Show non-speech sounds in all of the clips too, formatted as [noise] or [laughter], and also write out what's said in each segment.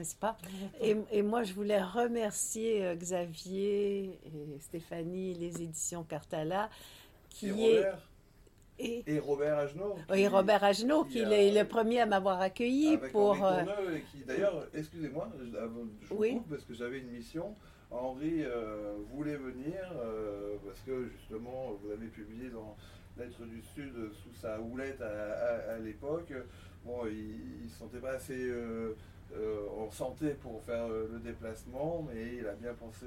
n'est-ce pas? Et, et, moi, je voulais remercier euh, Xavier et Stéphanie, les éditions Cartala, qui et est... Et, Robert Agenot. Oui, Robert Agenot, qui, est le premier à m'avoir accueilli pour... D'ailleurs, excusez-moi, je, coupe parce que j'avais une mission. Henri euh, voulait venir euh, parce que justement, vous avez publié dans Lettres du Sud sous sa houlette à, l'époque. Bon, il ne se sentait pas assez euh, en santé pour faire le déplacement, mais il a bien pensé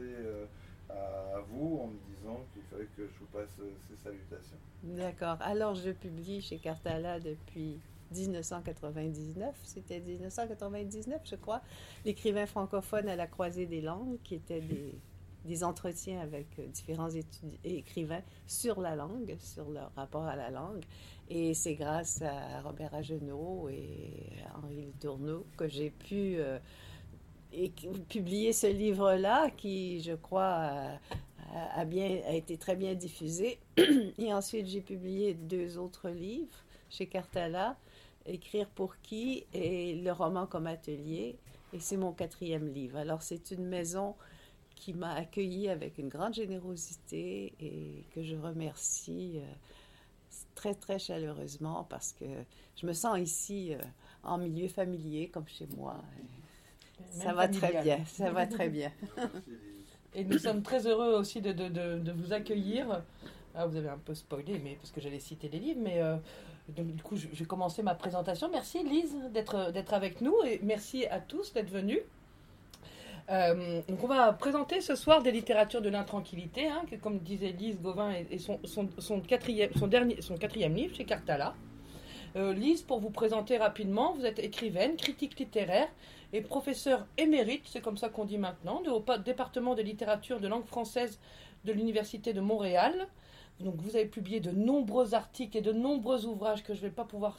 à vous en me disant qu'il fallait que je vous passe ses salutations. D'accord. Alors, je publie chez Cartala depuis 1999, c'était 1999, je crois, l'écrivain francophone à la croisée des langues, qui était des, des entretiens avec euh, différents écrivains sur la langue, sur leur rapport à la langue. Et c'est grâce à Robert Agenot et Henri Tourneau que j'ai pu euh, publier ce livre-là, qui, je crois, a, bien, a été très bien diffusé. [clears throat] et ensuite, j'ai publié deux autres livres chez Cartala. Écrire pour qui et le roman comme atelier. Et c'est mon quatrième livre. Alors c'est une maison qui m'a accueilli avec une grande générosité et que je remercie euh, très très chaleureusement parce que je me sens ici euh, en milieu familier comme chez moi. ça va très bien, ça va très bien. [laughs] Et nous sommes très heureux aussi de, de, de, vous accueillir. Ah, vous avez un peu spoilé, mais parce que j'allais citer les livres, mais euh, donc, du coup, je vais commencer ma présentation. Merci Lise d'être avec nous et merci à tous d'être venus. Euh, donc on va présenter ce soir des littératures de l'intranquillité, hein, comme disait Lise Gauvin et, son, quatrième, dernier, son quatrième livre chez Cartala. Euh, Lise, pour vous présenter rapidement, vous êtes écrivaine, critique littéraire et professeur émérite, c'est comme ça qu'on dit maintenant, au département de littérature de langue française de l'Université de Montréal. Donc vous avez publié de nombreux articles et de nombreux ouvrages que je ne vais pas pouvoir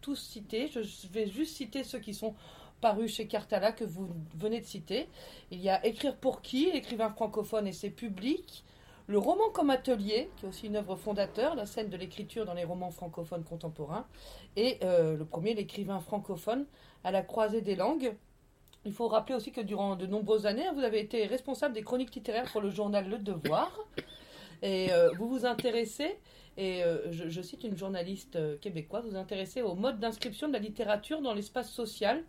tous citer. Je vais juste citer ceux qui sont parus chez Cartala que vous venez de citer. Il y a Écrire pour qui, l'écrivain francophone et ses publics. Le roman comme atelier, qui est aussi une œuvre fondateur, la scène de l'écriture dans les romans francophones contemporains. Et euh, le premier, l'écrivain francophone à la croisée des langues. Il faut rappeler aussi que durant de nombreuses années, vous avez été responsable des chroniques littéraires pour le journal Le Devoir. Et euh, vous vous intéressez, et euh, je, cite une journaliste québécoise, vous vous intéressez au mode d'inscription de la littérature dans l'espace social,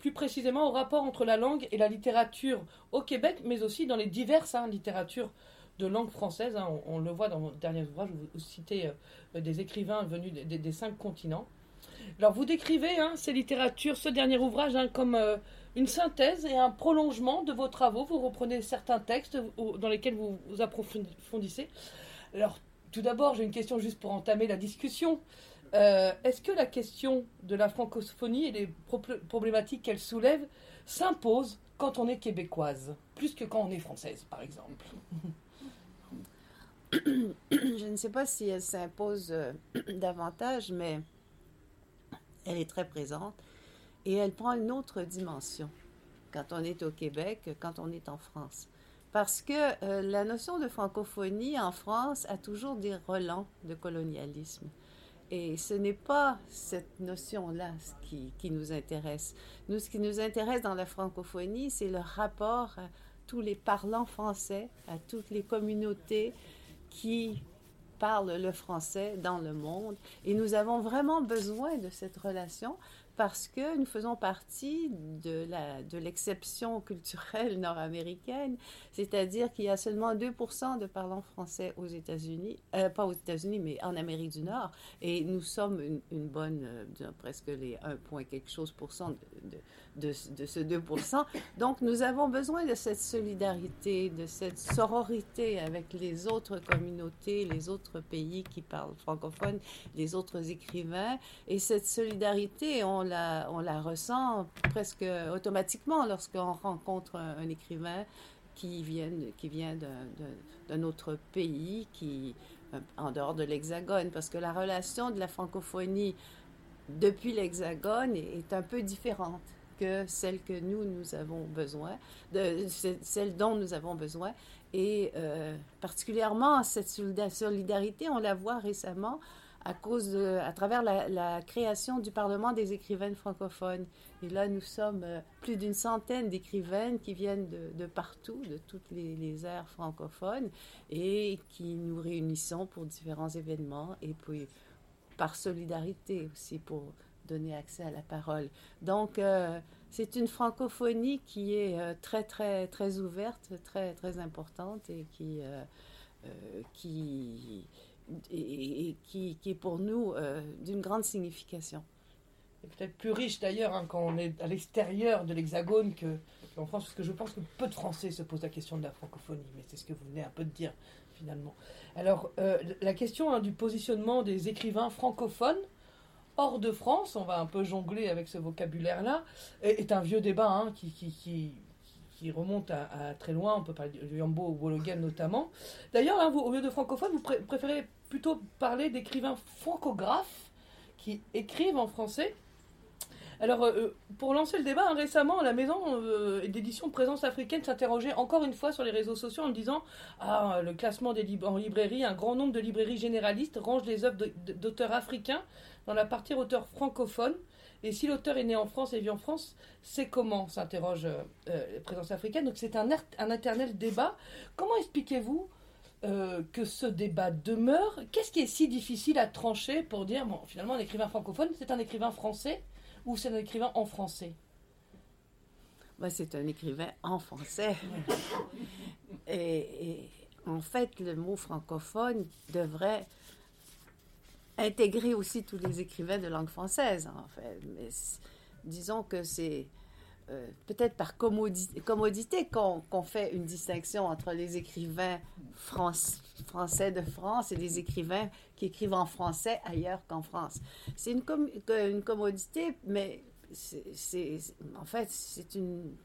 plus précisément au rapport entre la langue et la littérature au Québec, mais aussi dans les diverses hein, littératures de langue française. Hein. on, le voit dans mon dernier ouvrage, vous, vous citez des écrivains venus des, cinq continents. Alors vous décrivez hein, ces littératures, ce dernier ouvrage, comme une synthèse et un prolongement de vos travaux. Vous reprenez certains textes dans lesquels vous, vous approfondissez. Alors, tout d'abord, j'ai une question juste pour entamer la discussion. Euh, est-ce que la question de la francophonie et les problématiques qu'elle soulève s'impose quand on est québécoise, plus que quand on est française, par exemple? Je ne sais pas si elle s'impose euh, [clears throat] davantage, mais elle est très présente. Et elle prend une autre dimension quand on est au Québec, quand on est en France. Parce que euh, la notion de francophonie en France a toujours des relents de colonialisme. Et ce n'est pas cette notion-là qui, nous intéresse. Nous, ce qui nous intéresse dans la francophonie, c'est le rapport à tous les parlants français, à toutes les communautés qui parlent le français dans le monde. Et nous avons vraiment besoin de cette relation parce que nous faisons partie de, l'exception culturelle [laughs] nord-américaine, c'est-à-dire qu'il y a seulement 2% de parlants français aux États-Unis, euh, pas aux États-Unis, mais en Amérique du Nord, et nous sommes une, bonne, euh, presque les 1 point quelque chose pour cent de, de, ce 2%. Donc nous avons besoin de cette solidarité, de cette sororité avec les autres communautés, les autres pays qui parlent francophone, les autres écrivains, et cette solidarité, on la ressent presque automatiquement lorsqu'on rencontre un, écrivain qui vient, qui vient d'un autre pays, qui, euh, en dehors de l'Hexagone, parce que la relation de la francophonie depuis l'Hexagone est, un peu différente que celle que nous, nous avons besoin, de celle dont nous avons besoin. Et euh, particulièrement, cette solidarité, on la voit récemment à cause à travers la, création du Parlement des écrivaines francophones. Et là, nous sommes euh, plus d'une centaine d'écrivaines qui viennent de, partout, de toutes les, les, aires francophones, et qui nous réunissons pour différents événements et puis par solidarité aussi pour donner accès à la parole. Donc, euh, c'est une francophonie qui est euh, très, très, très ouverte, très, très importante et qui, et, qui, est pour nous euh, d'une grande signification. Et peut-être plus riche d'ailleurs hein, quand on est à l'extérieur de l'Hexagone qu'en France, parce que je pense que peu de Français se posent la question de la francophonie, mais c'est ce que vous venez un peu de dire finalement. Alors, euh, la question hein, du positionnement des écrivains francophones hors de France, on va un peu jongler avec ce vocabulaire-là, est, un vieux débat hein, qui, remonte à, très loin, on peut parler de Yambo ou Wologan notamment. D'ailleurs, au lieu de francophone, vous préférez plutôt parler d'écrivains francographes qui écrivent en français. Alors, euh, pour lancer le débat, hein, récemment, la maison euh, d'édition Présence africaine s'interrogeait encore une fois sur les réseaux sociaux en disant Ah, le classement des en librairie, un grand nombre de librairies généralistes rangent les œuvres d'auteurs africains dans la partie auteur francophone. Et si l'auteur est né en France et vit en France, c'est comment s'interroge euh, Présence africaine. Donc c'est un, un éternel débat. Comment expliquez-vous euh, que ce débat demeure? Qu'est-ce qui est si difficile à trancher pour dire, bon, finalement, un écrivain francophone, c'est un écrivain français ou c'est un écrivain en français? Bah, C'est un écrivain en français. et en fait, le mot francophone devrait intégrer aussi tous les écrivains de langue française, fait. Mais disons que c'est euh, peut-être par commodité, qu'on fait une distinction entre les écrivains français de France et les écrivains qui écrivent en français ailleurs qu'en France. C'est une, commodité, mais en fait, c'est une,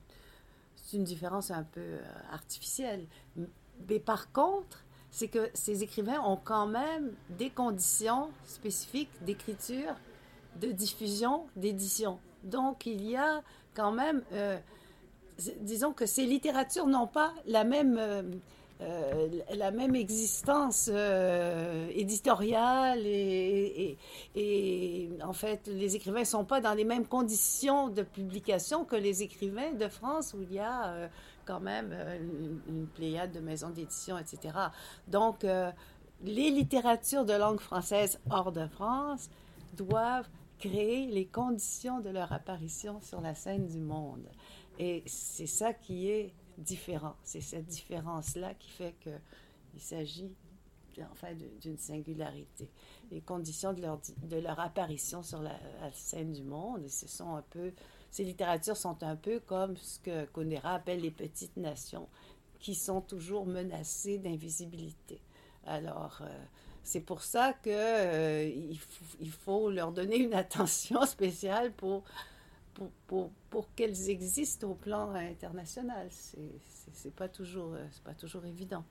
une différence un peu euh, artificielle. Mais par contre, c'est que ces écrivains ont quand même des conditions spécifiques d'écriture, de diffusion, d'édition. Donc, il y a quand même, euh, disons que ces littératures n'ont pas la même, euh, euh, la même existence éditoriale et, et, en fait, les écrivains ne sont pas dans les mêmes conditions de publication que les écrivains de France où il y a quand même euh, une, pléiade de maisons d'édition, etc. Donc, euh, les littératures de langue française hors de France doivent créer les conditions de leur apparition sur la scène du monde. Et c'est ça qui est différent. C'est cette différence-là qui fait qu'il s'agit enfin d'une singularité. Les conditions de leur, de leur apparition sur la, la, scène du monde, ce sont un peu ces littératures sont un peu comme ce que Conera appelle les petites nations, qui sont toujours menacées d'invisibilité. Alors, euh, c'est pour ça qu'il euh, faut leur donner une attention [laughs] spéciale pour, pour, qu'elles existent au plan international. C'est pas, euh, pas toujours évident.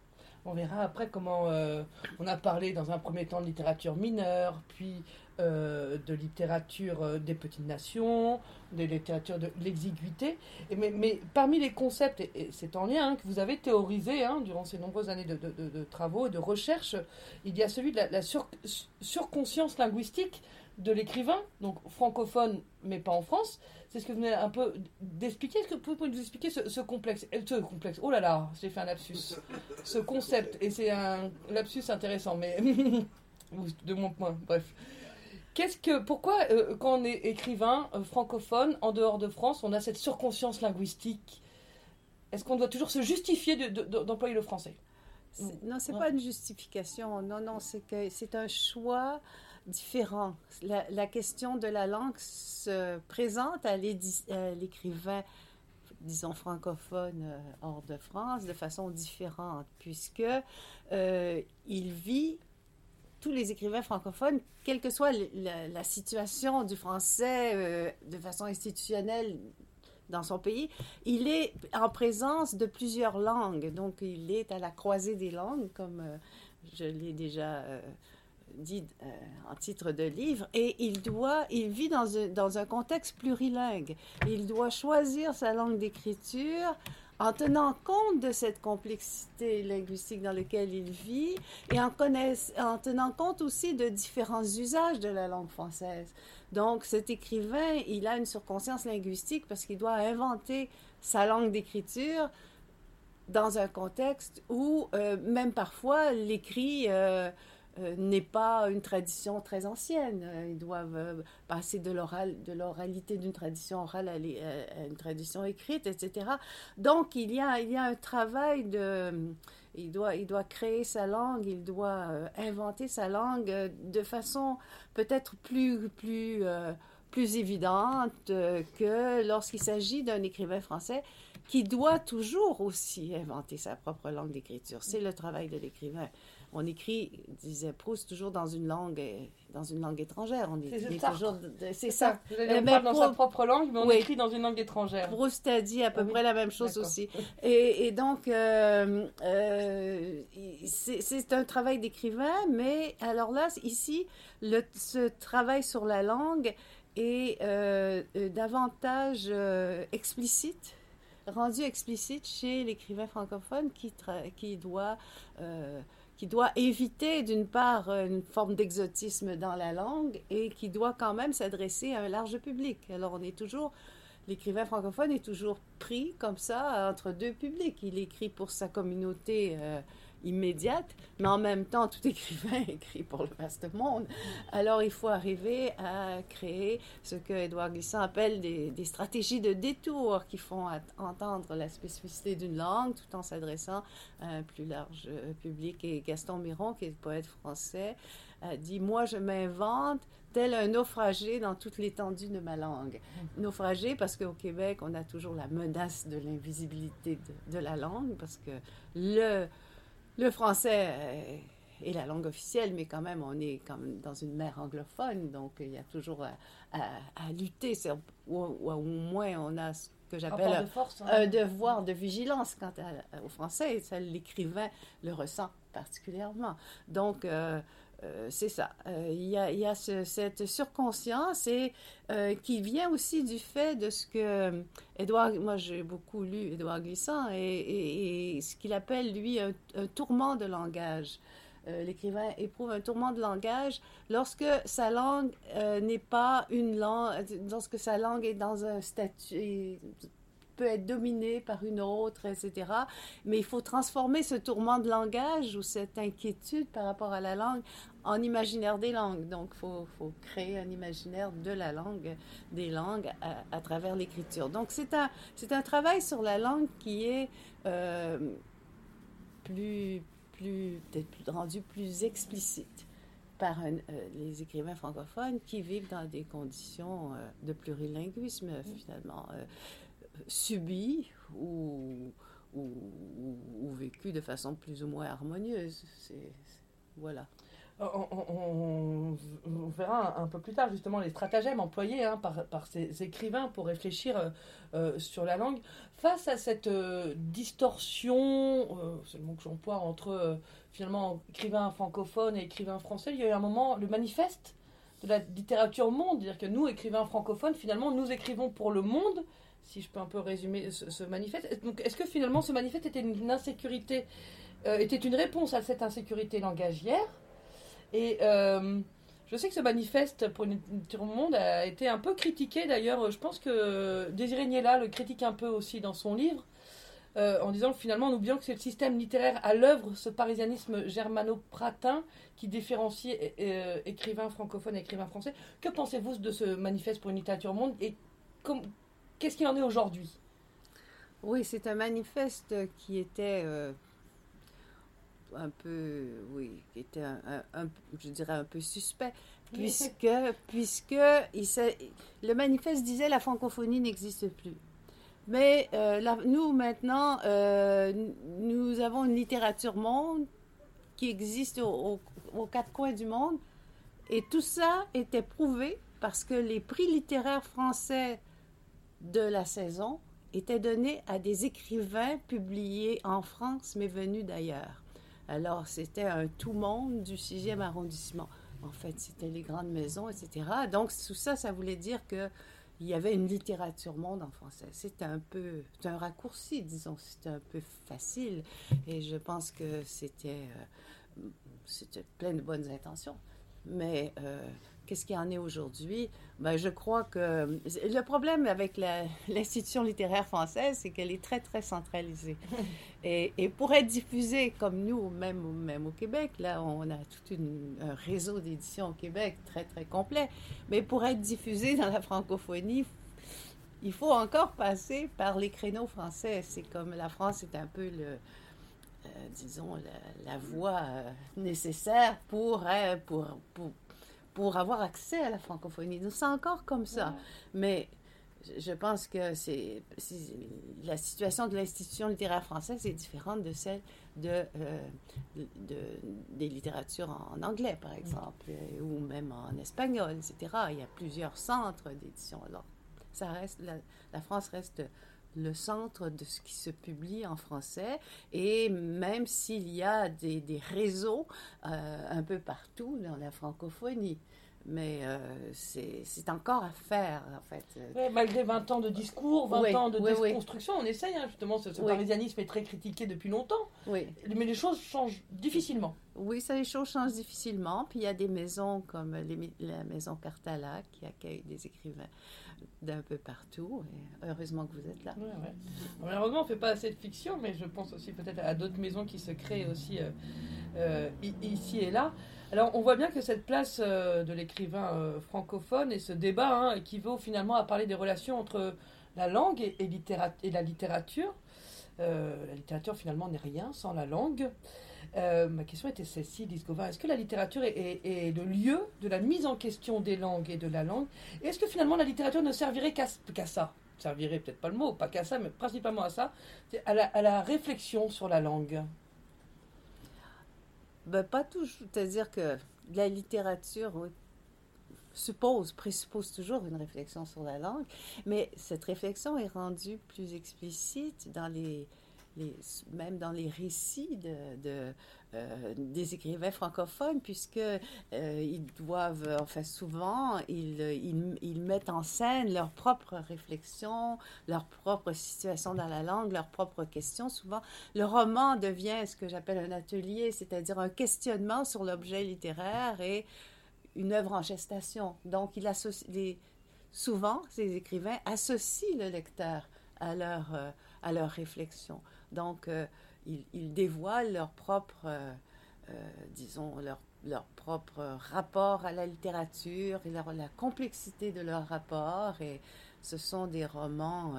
On verra après comment on a parlé dans un premier temps de littérature mineure, puis euh, de littérature euh, des petites nations, de littérature de l'exiguïté. Mais, parmi les concepts, et, c'est en lien hein, que vous avez théorisé hein, durant ces nombreuses années de, travaux et de recherche, il y a celui de la, surconscience linguistique de l'écrivain, donc francophone mais pas en France. C'est ce que vous venez un peu d'expliquer. Est-ce que vous pouvez nous expliquer ce, complexe Ce complexe, oh là là, j'ai fait un lapsus. Ce concept, et c'est un lapsus intéressant, mais [laughs] de mon point, bref. Qu'est-ce que, pourquoi, euh, quand on est écrivain euh, francophone en dehors de France, on a cette surconscience linguistique? Est-ce qu'on doit toujours se justifier d'employer le français? Non, c'est pas une justification. Non, non, c'est que c'est un choix différent. La, question de la langue se présente à l'écrivain, disons francophone euh, hors de France, de façon différente, puisque il vit tous les écrivains francophones, quelle que soit la, situation du français euh, de façon institutionnelle dans son pays, il est en présence de plusieurs langues. Donc, il est à la croisée des langues, comme euh, je l'ai déjà euh, dit en titre de livre, et il doit, il vit dans un, dans un contexte plurilingue. Il doit choisir sa langue d'écriture en tenant compte de cette complexité linguistique dans laquelle il vit et en, en tenant compte aussi de différents usages de la langue française. Donc cet écrivain, il a une surconscience linguistique parce qu'il doit inventer sa langue d'écriture dans un contexte où euh, même parfois l'écrit euh, euh, n'est pas une tradition très ancienne. Euh, ils doivent euh, passer de l'oral, de l'oralité d'une tradition orale à, une tradition écrite, etc. Donc il y a, un travail de, il doit, créer sa langue, il doit inventer sa langue de façon peut-être plus évidente que lorsqu'il s'agit d'un écrivain français qui doit toujours aussi inventer sa propre langue d'écriture. C'est le travail de l'écrivain on écrit, disait Proust, toujours dans une langue, dans une langue étrangère. On écrit toujours, c'est ça. On parle dans sa propre langue, mais on écrit dans une langue étrangère. Proust a dit à peu ah près la même chose aussi. Et, donc, euh, euh, c'est un travail d'écrivain, mais alors là, ici, le, ce travail sur la langue est euh, davantage explicite rendu explicite chez l'écrivain francophone qui, qui doit qui doit éviter d'une part une forme d'exotisme dans la langue et qui doit quand même s'adresser à un large public. Alors on est toujours, l'écrivain francophone est toujours pris comme ça entre deux publics. Il écrit pour sa communauté euh, immédiate, mais en même temps, tout écrivain [laughs] écrit pour le vaste monde. Alors, il faut arriver à créer ce que Édouard Glissant appelle des, stratégies de détour qui font entendre la spécificité d'une langue tout en s'adressant à un plus large euh, public. Et Gaston Miron, qui est poète français, dit Moi, je m'invente tel un naufragé dans toute l'étendue de ma langue. Naufragé parce qu'au Québec, on a toujours la menace de l'invisibilité de, la langue, parce que le, le français est la langue officielle, mais quand même, on est comme dans une mer anglophone, donc il y a toujours à, lutter, ou, au moins on a ce que j'appelle un, hein. devoir de vigilance quant au français, et ça, l'écrivain le ressent particulièrement. Donc, euh, euh, c'est ça. Euh, il y a, cette surconscience et euh, qui vient aussi du fait de ce que Edouard, moi j'ai beaucoup lu Édouard Glissant et, ce qu'il appelle lui un, tourment de langage. L'écrivain éprouve un tourment de langage lorsque sa langue n'est pas une langue, lorsque sa langue est dans un statut peut être dominé par une autre, etc. Mais il faut transformer ce tourment de langage ou cette inquiétude par rapport à la langue en imaginaire des langues. Donc, il faut, créer un imaginaire de la langue, des langues à, travers l'écriture. Donc, c'est un, travail sur la langue qui est euh, plus, plus, peut-être rendu plus explicite par euh, les écrivains francophones qui vivent dans des conditions euh, de plurilinguisme, finalement subi ou, ou, vécu de façon plus ou moins harmonieuse. C'est, voilà. On, verra un peu plus tard justement les stratagèmes employés hein, par, par, ces écrivains pour réfléchir euh, euh, sur la langue. Face à cette euh, distorsion, c'est le mot que j'emploie, entre finalement écrivain francophone et écrivain français, il y a eu un moment, le manifeste de la littérature monde, c'est-à-dire que nous, écrivains francophones, finalement, nous écrivons pour le monde, si je peux un peu résumer ce, manifeste. Donc, est-ce que finalement ce manifeste était une, insécurité, euh, était une réponse à cette insécurité langagière? Et euh, je sais que ce manifeste pour une le monde a été un peu critiqué d'ailleurs. Je pense que Désiré Niela le critique un peu aussi dans son livre. Euh, en disant finalement, en oubliant que c'est le système littéraire à l'œuvre, ce parisianisme germano-pratin qui différencie écrivain francophone et écrivain français. Que pensez-vous de ce manifeste pour une littérature monde? Et Qu'est-ce qu'il en est aujourd'hui? Oui, c'est un manifeste qui était euh, un peu, oui, qui était un, je dirais un peu suspect, puisque, [laughs] puisque il le manifeste disait la francophonie n'existe plus. Mais euh, nous, maintenant, euh, nous avons une littérature monde qui existe aux quatre coins du monde. Et tout ça était prouvé parce que les prix littéraires français de la saison était donné à des écrivains publiés en France mais venus d'ailleurs. Alors c'était un tout monde du 6e arrondissement. En fait, c'était les grandes maisons, etc. Donc tout ça, ça voulait dire que il y avait une littérature monde en français. C'était un peu, un raccourci, disons, c'était un peu facile. Et je pense que c'était, euh, plein de bonnes intentions. Mais euh, qu'est-ce qu'il y en est aujourd'hui? Ben, je crois que le problème avec [laughs] l'institution littéraire française, c'est qu'elle est très, très centralisée. [laughs] et, et, pour être diffusée comme nous, même, même au Québec, là, on a tout un réseau d'édition au Québec très, très complet. Mais pour être diffusée dans la francophonie, il faut encore passer par les créneaux français. C'est comme la France est un peu le, euh, disons, la, la voie euh, nécessaire pour, euh, pour, pour, pour avoir accès à la francophonie. C'est encore comme ça. Mais je pense que c'est la situation de l'institution littéraire française est différente de celle de, euh, de, des littératures en anglais, par exemple, euh, ou même en espagnol, etc. Il y a plusieurs centres d'édition. Alors, ça reste, la, la, France reste le centre de ce qui se publie en français, et même s'il y a des, des réseaux euh, un peu partout dans la francophonie. Mais euh, c'est encore à faire, en fait. malgré 20 ans de discours, 20 ans de déconstruction, on essaye, hein, justement, ce, parisianisme est très critiqué depuis longtemps, mais les choses changent difficilement. Oui, ça, les choses changent difficilement, puis il y a des maisons comme la maison Cartala qui accueille des écrivains d'un peu partout, et heureusement que vous êtes là. Malheureusement, on ne fait pas assez de fiction, mais je pense aussi peut-être à d'autres maisons qui se créent aussi euh, euh, ici et là. Alors, on voit bien que cette place euh, de l'écrivain francophone et ce débat hein, équivaut finalement à parler des relations entre la langue et, la littérature. La littérature, finalement, n'est rien sans la langue. Ma question était celle-ci, Lise Est-ce que la littérature est, le lieu de la mise en question des langues et de la langue? Est-ce que finalement la littérature ne servirait qu'à ça? Servirait peut-être pas le mot, pas qu'à ça, mais principalement à ça, à la, à la réflexion sur la langue. Ben, pas toujours. C'est-à-dire que la littérature suppose, présuppose toujours une réflexion sur la langue, mais cette réflexion est rendue plus explicite dans les, même dans les récits euh, des écrivains francophones, puisque euh, ils doivent, enfin souvent, ils, mettent en scène leurs propres réflexions, leur propre situation dans la langue, leurs propres questions. Souvent, le roman devient ce que j'appelle un atelier, c'est-à-dire un questionnement sur l'objet littéraire et une œuvre en gestation. Donc, il associe, souvent, ces écrivains associent le lecteur à leur, euh, à leur réflexion. Donc, euh, ils, dévoilent leur propre, euh, euh, disons, leur, leur, propre rapport à la littérature et leur, la complexité de leur rapport. Et ce sont des romans,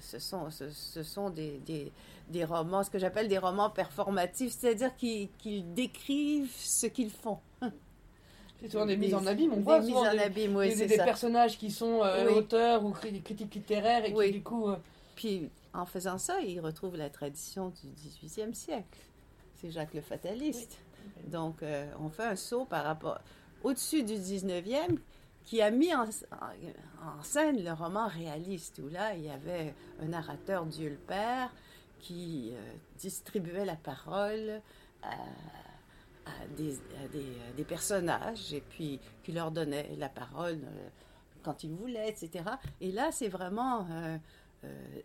ce sont, ce, sont des, des, des, romans, ce que j'appelle des romans performatifs, c'est-à-dire qu'ils décrivent ce qu'ils font. [laughs] C'est souvent des mises en abîme, on voit souvent des, abîme, oui, des, des personnages qui sont auteurs ou critiques littéraires et qui du coup... Puis en faisant ça, il retrouve la tradition du 18e siècle. C'est Jacques le Fataliste. Donc, euh, on fait un saut par rapport au-dessus du 19e qui a mis en, scène le roman réaliste, où là, il y avait un narrateur, Dieu le Père, qui euh, distribuait la parole à, des, des, personnages et puis qui leur donnait la parole euh, quand ils voulaient, etc. Et là, c'est vraiment euh,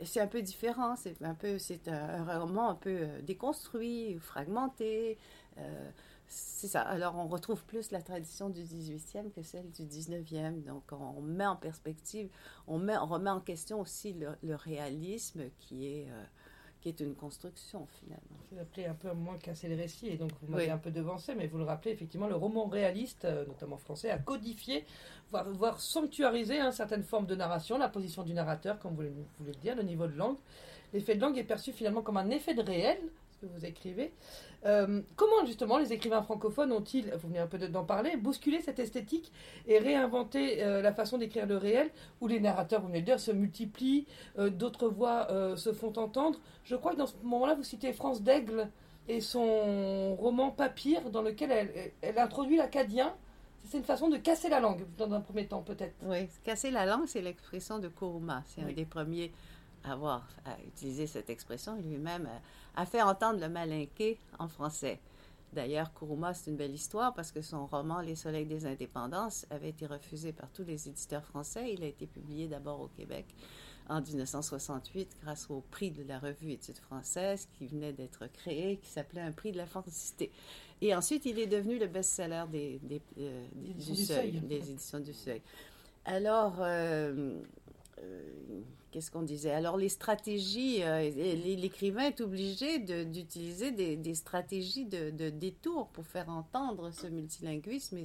c'est un peu différent, c'est un peu, c'est un, roman un peu euh, déconstruit, fragmenté. Euh, c'est ça. Alors, on retrouve plus la tradition du 18e que celle du 19e. Donc, on met en perspective, on, met, on remet en question aussi le, réalisme qui est, qui est une construction, finalement. Vous appelez un peu à moins casser le récit, et donc vous m'avez un peu devancé, mais vous le rappelez, effectivement, le roman réaliste, notamment français, a codifié voire, sanctuariser hein, certaines formes de narration, la position du narrateur, comme vous voulez le dire, le niveau de langue. L'effet de langue est perçu finalement comme un effet de réel, que vous écrivez. Euh, comment justement les écrivains francophones ont-ils, vous venez un peu d'en parler, bousculé cette esthétique et réinventé euh, la façon d'écrire le réel, où les narrateurs, vous venez de dire, se multiplient, euh, d'autres voix se font entendre? Je crois que dans ce moment-là, vous citez France d'Aigle et son roman Papyre, dans lequel elle, elle introduit l'acadien c'est une façon de casser la langue, dans un premier temps peut-être. Oui, casser la langue, c'est l'expression de Kuruma. C'est un des premiers avoir à utiliser cette expression. Lui-même a fait entendre le malinqué en français. D'ailleurs, Kuruma, c'est une belle histoire parce que son roman Les Soleils des Indépendances avait été refusé par tous les éditeurs français. Il a été publié d'abord au Québec en 1968 grâce au prix de la revue Études françaises qui venait d'être créé, qui s'appelait un prix de la fantasticité. Et ensuite, il est devenu le best-seller des, des, euh, du, Seuil, des éditions du Seuil. Alors, euh, euh, qu'est-ce qu'on disait? Alors, les stratégies, l'écrivain est obligé d'utiliser des, stratégies de, de, détour pour faire entendre ce multilinguisme.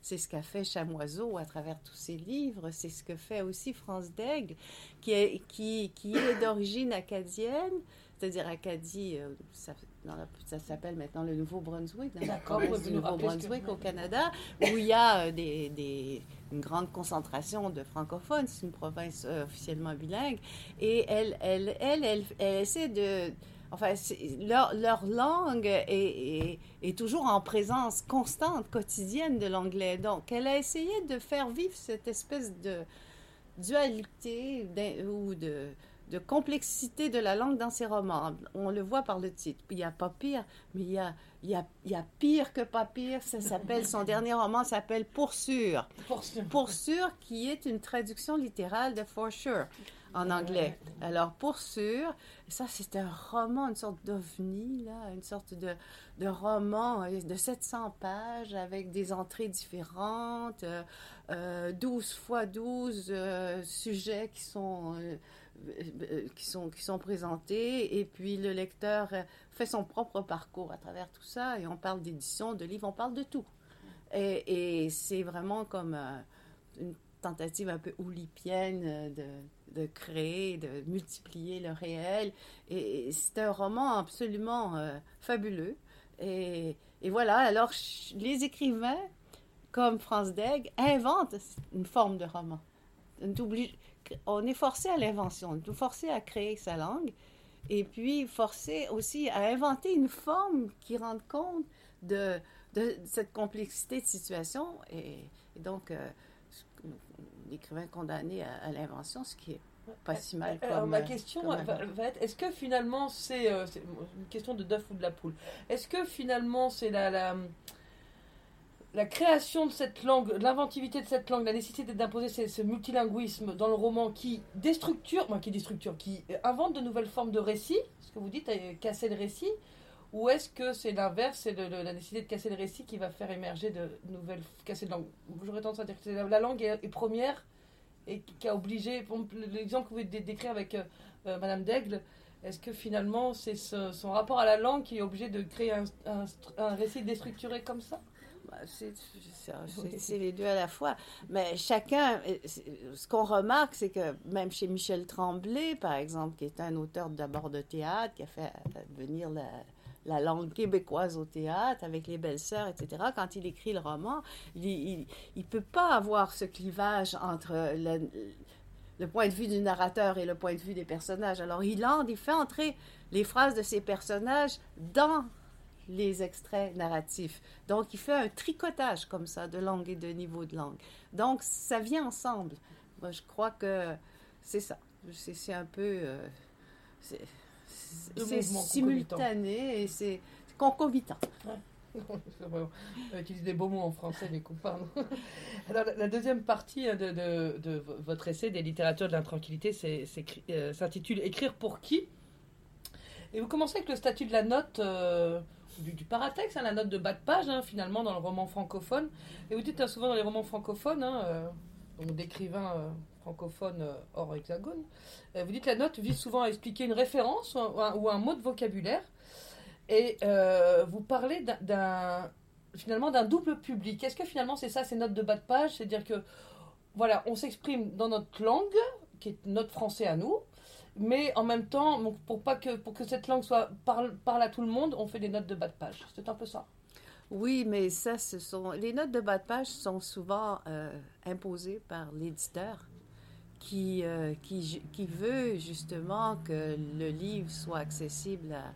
C'est ce qu'a fait Chamoiseau à travers tous ses livres. C'est ce que fait aussi France Daigle, qui est, d'origine acadienne c'est-à-dire Acadie, euh, ça s'appelle maintenant le Nouveau-Brunswick, dans Nouveau-Brunswick au Canada, où il y a euh, des, des, une grande concentration de francophones. C'est une province euh, officiellement bilingue. Et elle, elle, elle, elle, elle essaie de... Enfin, leur, leur, langue est, est, est, toujours en présence constante, quotidienne de l'anglais. Donc, elle a essayé de faire vivre cette espèce de dualité ou de de complexité de la langue dans ses romans. On le voit par le titre. Il n'y a pas pire, mais il y a, il y a, il y a pire que pas pire. Ça s'appelle, son [laughs] dernier roman s'appelle Pour sûr. Pour sûr. qui est une traduction littérale de For sure en anglais. Alors, pour sûr, ça, c'est un roman, une sorte d'ovni, là, une sorte de, de roman euh, de 700 pages avec des entrées différentes, euh, 12 euh, fois 12 euh, sujets qui sont euh, qui sont, qui sont présentés et puis le lecteur fait son propre parcours à travers tout ça et on parle d'édition, de livres, on parle de tout. Et, c'est vraiment comme euh, une tentative un peu oulipienne de, de, créer, de multiplier le réel. Et, c'est un roman absolument euh, fabuleux. Et, et, voilà, alors les écrivains comme France Degg inventent une forme de roman on est forcé à l'invention, on est forcé à créer sa langue et puis forcé aussi à inventer une forme qui rende compte de, cette complexité de situation et, donc euh, l'écrivain condamné à, l'invention, ce qui est pas si mal. Comme, Alors ma question va, être est-ce que finalement c'est euh, une question de d'œuf ou de la poule Est-ce que finalement c'est la la création de cette langue, l'inventivité de cette langue, la nécessité d'imposer ce, multilinguisme dans le roman qui déstructure, qui déstructure, qui invente de nouvelles formes de récit, ce que vous dites, euh, casser le récit, ou est-ce que c'est l'inverse, c'est la nécessité de casser le récit qui va faire émerger de nouvelles, casser de langue J'aurais tendance à dire que la, langue est, première et qui a obligé, l'exemple que vous venez décrire avec euh, euh, Madame Daigle, est-ce que finalement c'est son rapport à la langue qui est obligé de créer un, un récit déstructuré comme ça? Bah, c'est les deux à la fois. Mais chacun, euh, ce qu'on remarque, c'est que même chez Michel Tremblay, par exemple, qui est un auteur d'abord de théâtre, qui a fait euh, venir la, la langue québécoise au théâtre avec les belles-sœurs, etc., quand il écrit le roman, il ne peut pas avoir ce clivage entre le, le point de vue du narrateur et le point de vue des personnages. Alors il, entre, il fait entrer les phrases de ces personnages dans les extraits narratifs. Donc, il fait un tricotage comme ça de langue et de niveau de langue. Donc, ça vient ensemble. Moi, je crois que c'est ça. C'est un peu... Euh, c'est simultané et c'est concomitant. On utilise [laughs] des beaux mots en français, les [laughs] copains. Alors, la deuxième partie hein, de, de, de votre essai des littératures de l'intranquillité euh, s'intitule Écrire pour qui? Et vous commencez avec le statut de la note. Euh, du, paratexte, hein, la note de bas de page, hein, finalement, dans le roman francophone. Et vous dites hein, souvent dans les romans francophones, euh, donc d'écrivains euh, francophones euh, hors hexagone, vous dites la note vise souvent à expliquer une référence ou un, mot de vocabulaire. Et vous parlez d'un finalement d'un double public. Est-ce que finalement c'est ça, ces notes de bas de page? C'est-à-dire que, voilà, on s'exprime dans notre langue, qui est notre français à nous, mais en même temps, pour, pas que, pour que cette langue soit parle, parle à tout le monde, on fait des notes de bas de page. C'est un peu ça. Oui, mais ça, ce sont les notes de bas de page sont souvent euh, imposées par l'éditeur qui, euh, qui, qui, veut justement que le livre soit accessible à,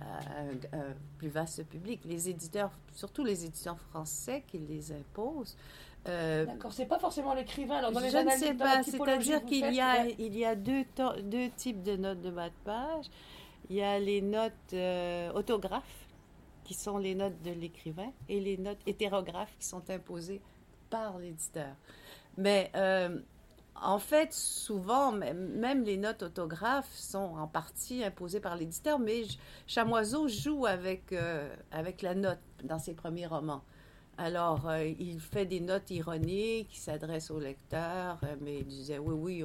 un, plus vaste public. Les éditeurs, surtout les éditeurs français qui les imposent, euh, D'accord, c'est pas forcément l'écrivain. Alors dans les je ne sais pas, c'est-à-dire qu'il y a, il y a deux, deux types de notes de bas de page. Il y a les notes euh, autographes qui sont les notes de l'écrivain, et les notes hétérographes qui sont imposées par l'éditeur. Mais euh, en fait, souvent, même les notes autographes sont en partie imposées par l'éditeur, mais Chamoiseau joue avec, euh, avec la note dans ses premiers romans. Alors, euh, il fait des notes ironiques, il s'adresse au lecteur, euh, mais il disait oui, oui,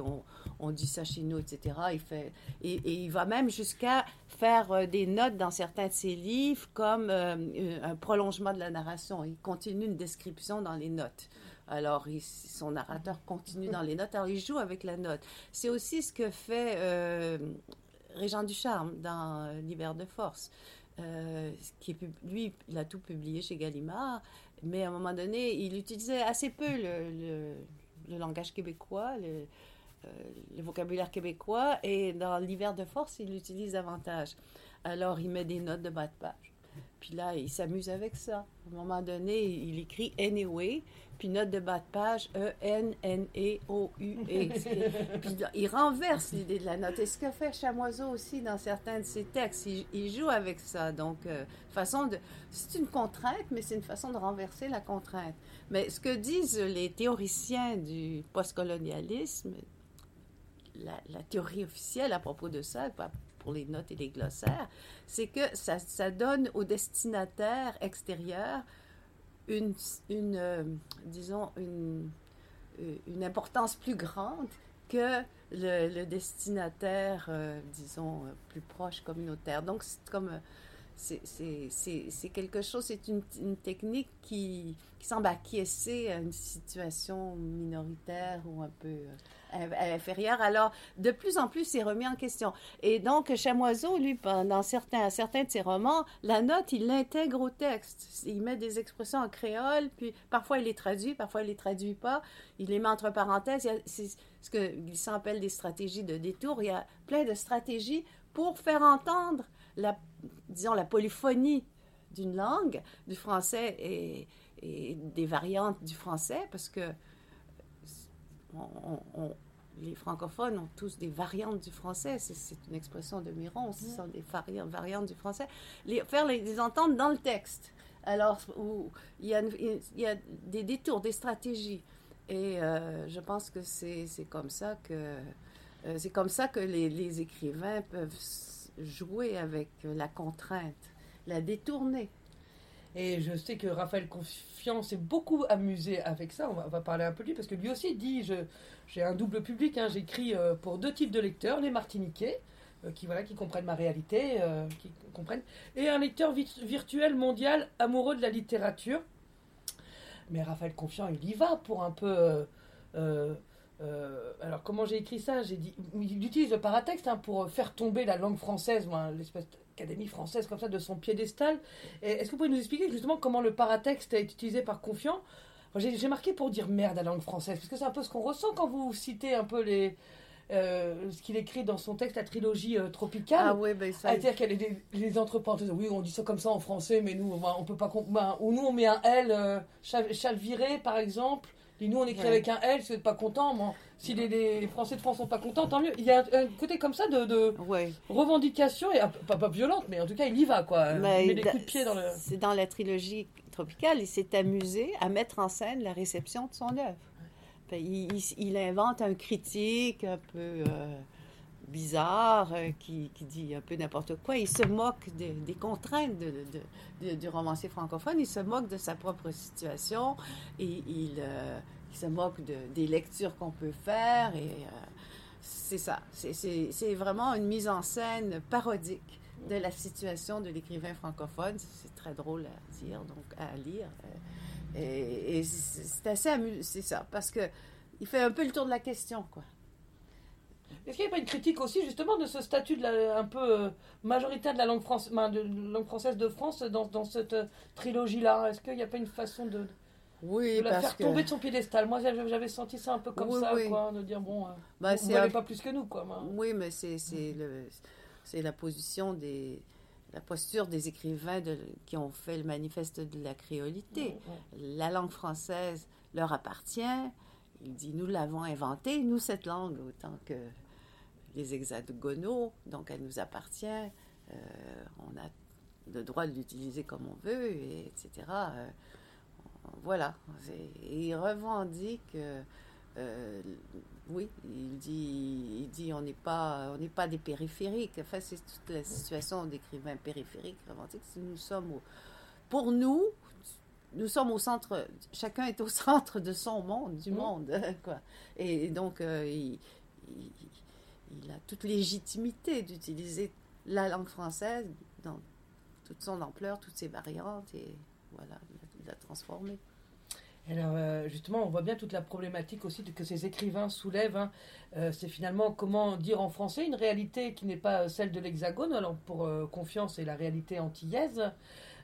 on, dit ça chez nous, etc. Il fait, et il va même jusqu'à faire des notes dans certains de ses livres comme un prolongement de la narration. Il continue une description dans les notes. Alors, son narrateur continue dans les notes. Alors, il joue avec la note. C'est aussi ce que fait euh, Régent Ducharme dans L'hiver de force. Euh, qui lui, il a tout publié chez Gallimard, mais à un moment donné, il utilisait assez peu le, langage québécois, le, euh, le, vocabulaire québécois, et dans L'hiver de force, il l'utilise davantage. Alors, il met des notes de bas de page. Puis là, il s'amuse avec ça. À un moment donné, il écrit Anyway, puis note de bas de page E-N-N-E-O-U-E. [laughs] puis il renverse l'idée de la note. Et ce que fait Chamoiseau aussi dans certains de ses textes, il, joue avec ça. Donc, euh, façon de. C'est une contrainte, mais c'est une façon de renverser la contrainte. Mais ce que disent les théoriciens du postcolonialisme, la, la théorie officielle à propos de ça, pour les notes et les glossaires, c'est que ça, donne au destinataire extérieur une, euh, disons, une, euh, une, importance plus grande que le, destinataire, euh, disons, plus proche communautaire. Donc, c'est comme c'est quelque chose, c'est une, technique qui, qui, semble acquiescer à une situation minoritaire ou un peu inférieure. Alors, de plus en plus, c'est remis en question. Et donc, Chamoiseau, lui, dans certains, certains de ses romans, la note, il l'intègre au texte. Il met des expressions en créole, puis parfois il les traduit, parfois il les traduit pas. Il les met entre parenthèses. C'est ce que Glissant appelle des stratégies de détour. Il y a plein de stratégies pour faire entendre la, disons, la polyphonie d'une langue, du français et, des variantes du français, parce que les francophones ont tous des variantes du français. C'est une expression de Miron, ce sont des variantes du français. Les, faire les, entendre dans le texte. Alors, où il, y a, il y a des détours, des stratégies. Et euh, je pense que c'est comme ça que euh, c'est comme ça que les, les écrivains peuvent jouer avec la contrainte, la détourner. Et je sais que Raphaël Confiant s'est beaucoup amusé avec ça. On va, parler un peu de lui parce que lui aussi dit j'ai un double public. Hein. J'écris euh, pour deux types de lecteurs les Martiniquais, euh, qui, voilà, qui comprennent ma réalité, euh, qui comprennent, et un lecteur virtuel mondial amoureux de la littérature. Mais Raphaël Confiant, il y va pour un peu alors, comment j'ai écrit ça? J'ai dit, il utilise le paratexte hein, pour faire tomber la langue française, l'espèce d'académie française comme ça, de son piédestal. Est-ce que vous pouvez nous expliquer justement comment le paratexte est utilisé par Confiant? J'ai marqué pour dire merde à la langue française, parce que c'est un peu ce qu'on ressent quand vous citez un peu les, euh, ce qu'il écrit dans son texte, la trilogie euh, tropicale. Ah oui, ben ça. C'est-à-dire y a les, les oui, on dit ça comme ça en français, mais nous, on peut pas. Ben, ou nous, on met un L, euh, chalviré, par exemple. Et nous, on écrit avec un L, si vous n'êtes pas content, si les, Français de France sont pas contents, tant mieux. Il y a un, côté comme ça de, revendication, et pas, pas, violente, mais en tout cas, il y va, quoi. il met des coups de pied dans le... C'est dans la trilogie tropicale, il s'est amusé à mettre en scène la réception de son œuvre. Il, invente un critique un peu euh, bizarre, euh, qui, dit un peu n'importe quoi. Il se moque des contraintes du romancier francophone, il se moque de sa propre situation, et il, euh, se moque des lectures qu'on peut faire, et c'est ça. C'est vraiment une mise en scène parodique de la situation de l'écrivain francophone. C'est très drôle à dire, donc à lire. Et, c'est assez amusant, c'est ça, parce que il fait un peu le tour de la question, quoi. Est-ce qu'il n'y a pas une critique aussi justement de ce statut un peu euh, majoritaire de la langue, française de France dans, cette euh, trilogie-là? Est-ce qu'il n'y a pas une façon de, oui, la faire tomber de son piédestal Moi, j'avais senti ça un peu comme ça, quoi, de dire bon, euh, bah, vous n'avez pas plus que nous, quoi. Oui, mais c'est la position des la posture des écrivains de, qui ont fait le manifeste de la créolité. La langue française leur appartient. Il dit, nous l'avons inventée, nous, cette langue, autant que les hexagonaux, donc elle nous appartient. Euh, on a le droit de l'utiliser comme on veut, et, etc. Euh, voilà. Et il revendique, euh, oui, il dit, il dit on n'est pas, on n'est pas des périphériques. Enfin, c'est toute la situation d'écrivain périphérique revendique. Nous sommes, pour nous, nous sommes au centre, chacun est au centre de son monde, du mmh. monde, [laughs] quoi. Et, donc, il, il, a toute légitimité d'utiliser la langue française dans toute son ampleur, toutes ses variantes, et voilà, la transformer. Alors euh, justement, on voit bien toute la problématique aussi que ces écrivains soulèvent. Hein. Euh, c'est finalement comment dire en français une réalité qui n'est pas celle de l'Hexagone, alors pour euh, confiance et la réalité antillaise.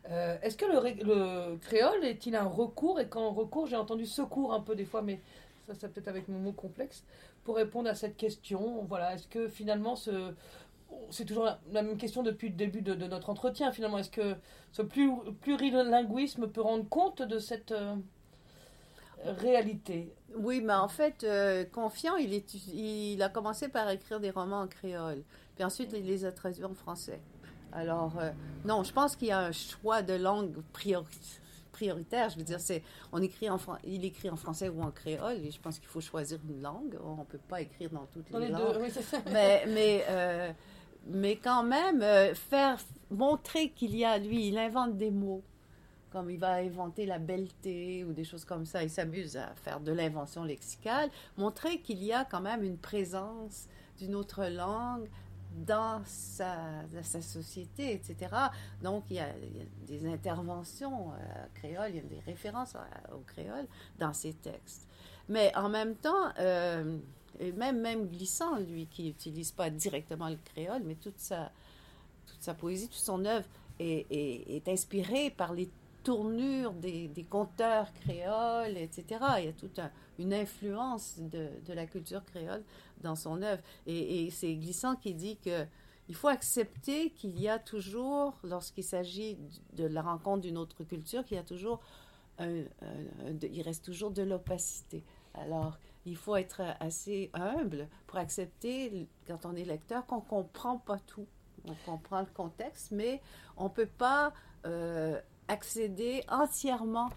Est-ce que le créole est-il un recours? Et quand recours, j'ai entendu secours un peu des fois, mais ça c'est peut-être avec mon mot complexe, pour répondre à cette question. Voilà, est-ce que finalement ce, c'est toujours la, même question depuis le début de, notre entretien, finalement. Est-ce que ce plurilinguisme peut rendre compte de cette euh, réalité? Oui, mais en fait, euh, Confiant, il, est, il a commencé par écrire des romans en créole. Puis ensuite, il les a traduits en français. Alors, euh, non, je pense qu'il y a un choix de langue prioritaire. Je veux dire, c'est, on écrit en, il écrit en français ou en créole, et je pense qu'il faut choisir une langue. On ne peut pas écrire dans toutes les, langues. oui, ça. Mais, mais mais quand même, euh, faire montrer qu'il y a, lui, il invente des mots, comme il va inventer la belleté ou des choses comme ça, il s'amuse à faire de l'invention lexicale, montrer qu'il y a quand même une présence d'une autre langue dans sa, société, etc. Donc, il y, a, des interventions euh, créoles, il y a des références au créole dans ses textes. Mais en même temps, euh, et même, même Glissant, lui, qui n'utilise pas directement le créole, mais toute sa, toute sa poésie, toute son œuvre est, est, inspirée par les tournures des, des conteurs créoles, etc. Il y a toute une influence de, de, la culture créole dans son œuvre. Et, et c'est Glissant qui dit que il faut accepter qu'il y a toujours, lorsqu'il s'agit de la rencontre d'une autre culture, qu'il y a toujours un, il reste toujours de l'opacité. Alors, il faut être assez humble pour accepter, quand on est lecteur, qu'on ne comprend pas tout. On comprend le contexte, mais on ne peut pas euh, accéder entièrement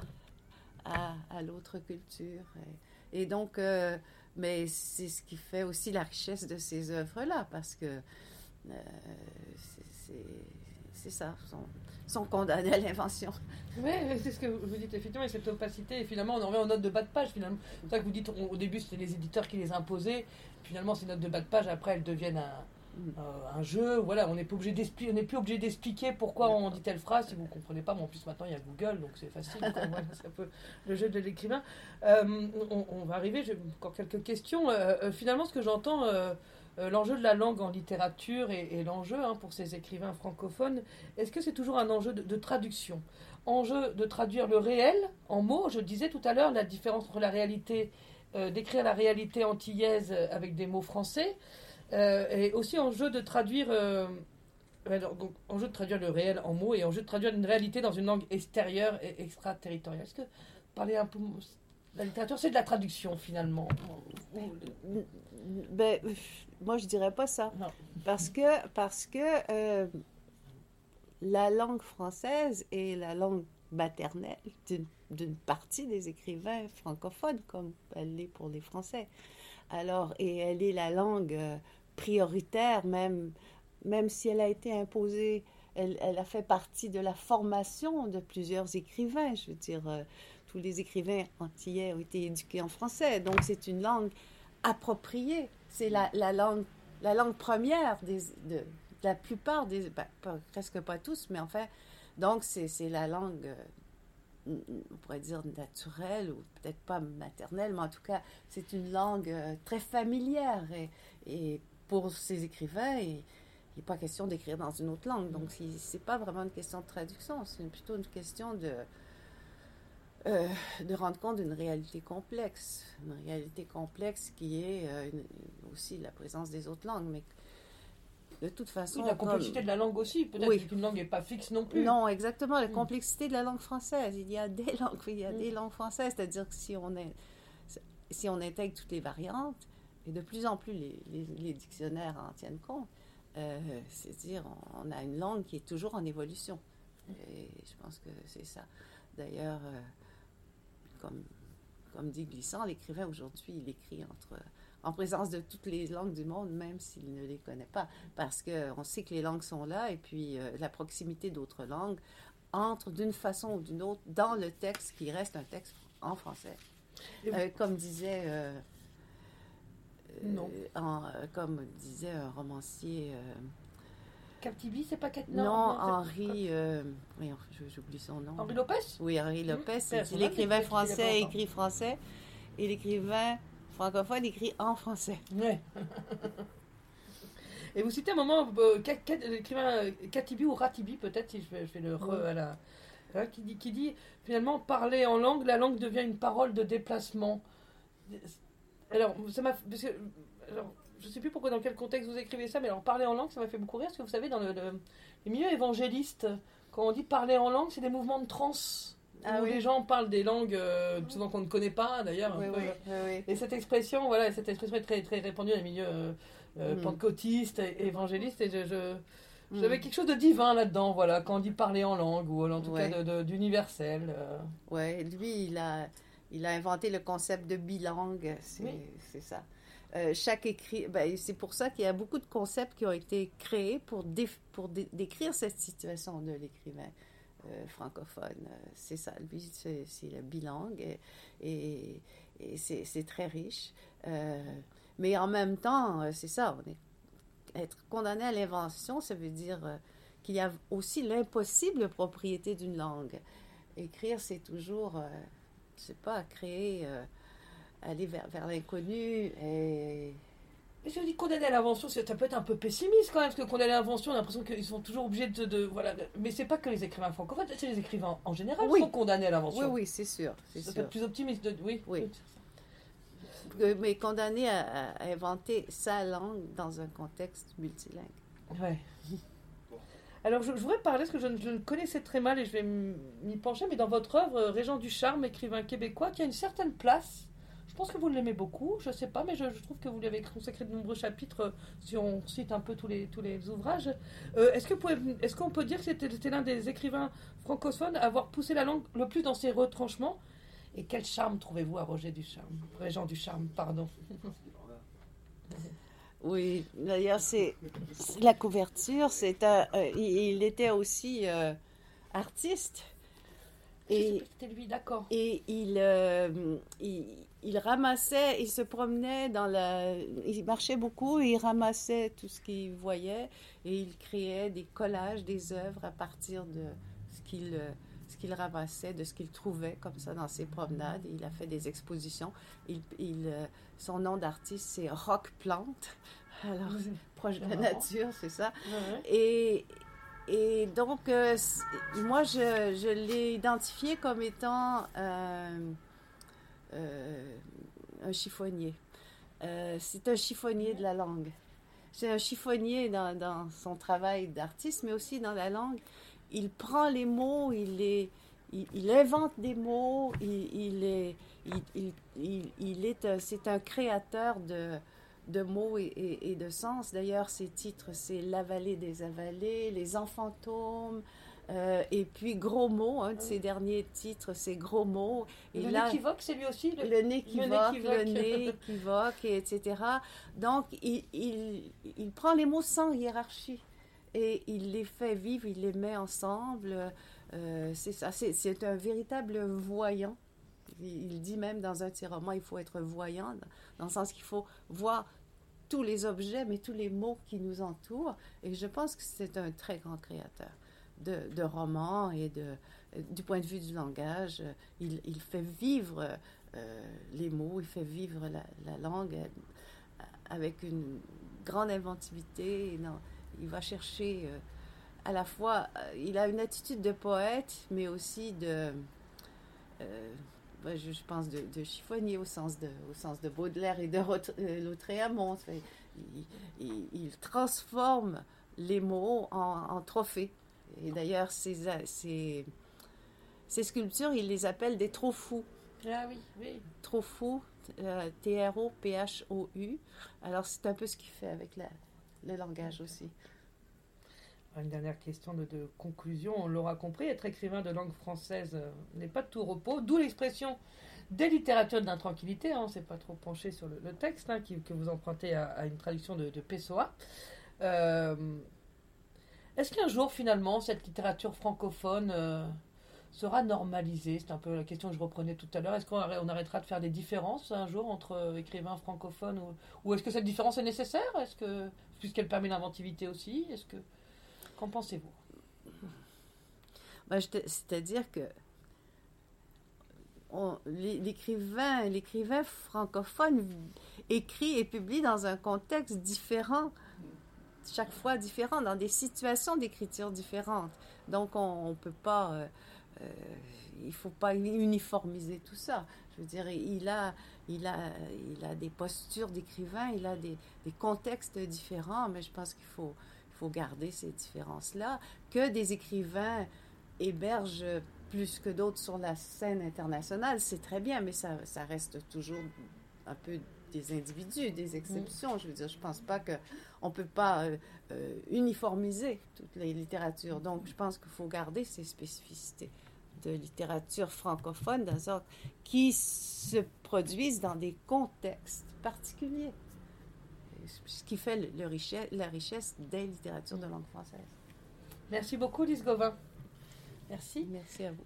à, l'autre culture. Et, donc, euh, mais c'est ce qui fait aussi la richesse de ces œuvres-là, parce que euh, c'est ça sont condamnés à l'invention. Oui, c'est ce que vous dites, effectivement, et cette opacité, et finalement, on en revient aux notes de bas de page, finalement. C'est ça que vous dites, au début, c'était les éditeurs qui les imposaient, finalement, ces notes de bas de page, après, elles deviennent un, mm. euh, un jeu, voilà, on n'est plus obligé d'expliquer pourquoi on dit telle phrase, si vous ne comprenez pas, mais en plus, maintenant, il y a Google, donc c'est facile, [laughs] c'est un peu le jeu de l'écrivain. Euh, on, va arriver, j'ai encore quelques questions. Euh, finalement, ce que j'entends euh, l'enjeu de la langue en littérature et, l'enjeu hein, pour ces écrivains francophones, est-ce que c'est toujours un enjeu de, traduction? Enjeu de traduire le réel en mots, je disais tout à l'heure la différence entre la réalité, euh, d'écrire la réalité antillaise avec des mots français, euh, et aussi enjeu de traduire... enjeu de traduire le réel en mots et enjeu de traduire une réalité dans une langue extérieure et extraterritoriale. Est-ce que parler un peu la littérature, c'est de la traduction finalement? Ben, moi, je dirais pas ça. Parce que, parce que euh, la langue française est la langue maternelle d'une partie des écrivains francophones, comme elle l'est pour les Français. Alors, et elle est la langue euh, prioritaire, même, même si elle a été imposée, elle, elle, a fait partie de la formation de plusieurs écrivains. Je veux dire, euh, tous les écrivains antillais ont été éduqués en français, donc c'est une langue appropriée c'est la, langue, la langue première des, de, la plupart des, ben, presque pas tous, mais enfin, donc c'est la langue, euh, on pourrait dire naturelle ou peut-être pas maternelle, mais en tout cas, c'est une langue euh, très familière et, et pour ces écrivains, il n'est pas question d'écrire dans une autre langue. Donc, c'est pas vraiment une question de traduction, c'est plutôt une question de, euh, de rendre compte d'une réalité complexe, une réalité complexe qui est euh, aussi la présence des autres langues, mais de toute façon... la complexité de la langue aussi, peut-être qu'une langue n'est pas fixe non plus. Non, exactement, la mm. complexité de la langue française. Il y a des [laughs] langues, il y a des mm. langues françaises, c'est-à-dire que si on, est, si on intègre toutes les variantes, et de plus en plus les, les, dictionnaires en tiennent compte, euh, c'est-à-dire on, a une langue qui est toujours en évolution. Et je pense que c'est ça. D'ailleurs, comme, comme dit Glissant, l'écrivain aujourd'hui, il écrit entre, en présence de toutes les langues du monde, même s'il ne les connaît pas. Parce qu'on sait que les langues sont là et puis euh, la proximité d'autres langues entre d'une façon ou d'une autre dans le texte qui reste un texte en français. Euh, comme disait. non. comme disait un romancier. Captibi, c'est pas Non, non Henri. Euh, j'oublie son nom. Henri Lopez? Oui, Henri mmh. Lopez. C'est l'écrivain français écrit français et l'écrivain francophone écrit en français. Ouais. [laughs] et vous citez un moment euh, l'écrivain Katibi euh, ou Ratibi, peut-être, si je fais, je le re à la. Hein, qui, dit, qui dit finalement parler en langue, la langue devient une parole de déplacement. Alors, ça m'a. Alors, je ne sais plus pourquoi, dans quel contexte vous écrivez ça, mais alors parler en langue, ça m'a fait beaucoup rire, parce que vous savez, dans le, les milieux évangélistes, quand on dit parler en langue, c'est des mouvements de trans. Ah où les gens parlent des langues euh, souvent qu'on ne connaît pas d'ailleurs. et cette expression, voilà, cette expression est très, très répandue dans les milieux euh, euh, mm. pentecôtistes et évangélistes. Et je, mm. j'avais quelque chose de divin là-dedans, voilà, quand on dit parler en langue ou en tout cas d'universel. Ouais, lui, il a, il a inventé le concept de bilangue, c'est ça. Euh, chaque écrit, ben, c'est pour ça qu'il y a beaucoup de concepts qui ont été créés pour, décrire cette situation de l'écrivain euh, francophone. Euh, c'est ça, lui, c'est le bilingue et, c'est très riche. mais en même temps, c'est ça, être condamné à l'invention, ça veut dire qu'il y a aussi l'impossible propriété d'une langue. Écrire, c'est toujours, je sais pas, créer aller vers, vers l'inconnu. Et... Mais je dis condamner à l'invention, ça peut être un peu pessimiste quand même, parce que condamner à l'invention, on a l'impression qu'ils sont toujours obligés de. de voilà, mais c'est pas que les écrivains francophones, c'est les écrivains en général qui sont condamnés à l'invention. Oui, oui, c'est sûr. Ça peut être plus optimiste. De, oui, oui. Mais condamné à, inventer sa langue dans un contexte multilingue. Ouais. Alors, je, voudrais parler, parce que je, je, ne connaissais très mal et je vais m'y pencher, mais dans votre œuvre, Régent Ducharme, écrivain québécois, qui a une certaine place je pense que vous l'aimez beaucoup, je ne sais pas, mais je, trouve que vous lui avez consacré de nombreux chapitres, euh, si on cite un peu tous les, tous les ouvrages. Euh, est-ce, que est-ce qu'on peut dire que c'était, l'un des écrivains francophones à avoir poussé la langue le plus dans ses retranchements? Et quel charme trouvez-vous à Roger Ducharme Régent Ducharme, pardon. [laughs] Oui, d'ailleurs, c'est, la couverture. C'est un, euh, il, était aussi artiste. Et, c'était lui, d'accord. Et il, il, il ramassait, il se promenait dans la... Il marchait beaucoup et il ramassait tout ce qu'il voyait et il créait des collages, des œuvres à partir de ce qu'il ce qu'il ramassait, de ce qu'il trouvait comme ça dans ses promenades. Il a fait des expositions. Il, il son nom d'artiste, c'est Rock Plante. [laughs] Alors, proche de la nature, c'est ça. Et, et donc, euh, moi, je, je l'ai identifié comme étant... Euh, euh, un chiffonnier. Euh, c'est un chiffonnier de la langue. C'est un chiffonnier dans, son travail d'artiste, mais aussi dans la langue. Il prend les mots, il, les, il, invente des mots, il, est, il, est, c'est un créateur de, mots et, de sens. D'ailleurs, ses titres, c'est La vallée des avalés, Les enfantômes, euh, et puis Gros mots, un de ses derniers titres, c'est Gros mots. Et le nez c'est lui aussi le, le nez qui le nez qui etc. Donc, il, il, il, prend les mots sans hiérarchie et il les fait vivre, il les met ensemble. Euh, c'est ça, c'est un véritable voyant. Il, dit même dans un de ses romans, il faut être voyant, dans le sens qu'il faut voir tous les objets, mais tous les mots qui nous entourent. Et je pense que c'est un très grand créateur de, de romans et de, du point de vue du langage, il, il fait vivre euh, les mots, il fait vivre la, la, langue euh, avec une grande inventivité. non, il va chercher euh, à la fois, il a une attitude de poète, mais aussi de, je, pense, de, chiffonnier au sens de, au sens de Baudelaire et de Lautréamont. Il, il, il, transforme les mots en trophées. Et d'ailleurs, ces, ces, ces, sculptures, ils les appellent des trop fous. Ah oui, oui. Trop fous, euh, T-R-O-P-H-O-U. Alors, c'est un peu ce qu'il fait avec la, le langage aussi. une dernière question de, conclusion. On l'aura compris, être écrivain de langue française euh, n'est pas de tout repos, d'où l'expression des littératures d'intranquillité. Hein, on ne s'est pas trop penché sur le, texte hein, que vous empruntez à, une traduction de, de Pessoa. Euh, est-ce qu'un jour, finalement, cette littérature francophone euh, sera normalisée? C'est un peu la question que je reprenais tout à l'heure. Est-ce qu'on arrêtera de faire des différences un jour entre écrivains francophones ou, est-ce que cette différence est nécessaire? Est-ce que puisqu'elle permet l'inventivité aussi Est-ce que Qu'en pensez-vous? Bah, C'est-à-dire que l'écrivain francophone écrit et publie dans un contexte différent, chaque fois différent, dans des situations d'écriture différentes. Donc, on ne peut pas, euh, euh, il faut pas uniformiser tout ça. Je veux dire, il a, il a, il a des postures d'écrivain, il a des, contextes différents, mais je pense qu'il faut, faut garder ces différences-là. Que des écrivains hébergent plus que d'autres sur la scène internationale, c'est très bien, mais ça, reste toujours un peu des individus, des exceptions. Je veux dire, je pense pas qu'on ne peut pas euh, euh, uniformiser toutes les littératures. Donc, je pense qu'il faut garder ces spécificités de littérature francophone dans sorte, qui se produisent dans des contextes particuliers ce qui fait le, richesse, la richesse des littératures de langue française. Merci beaucoup, Lise Gauvin. Merci. Merci à vous.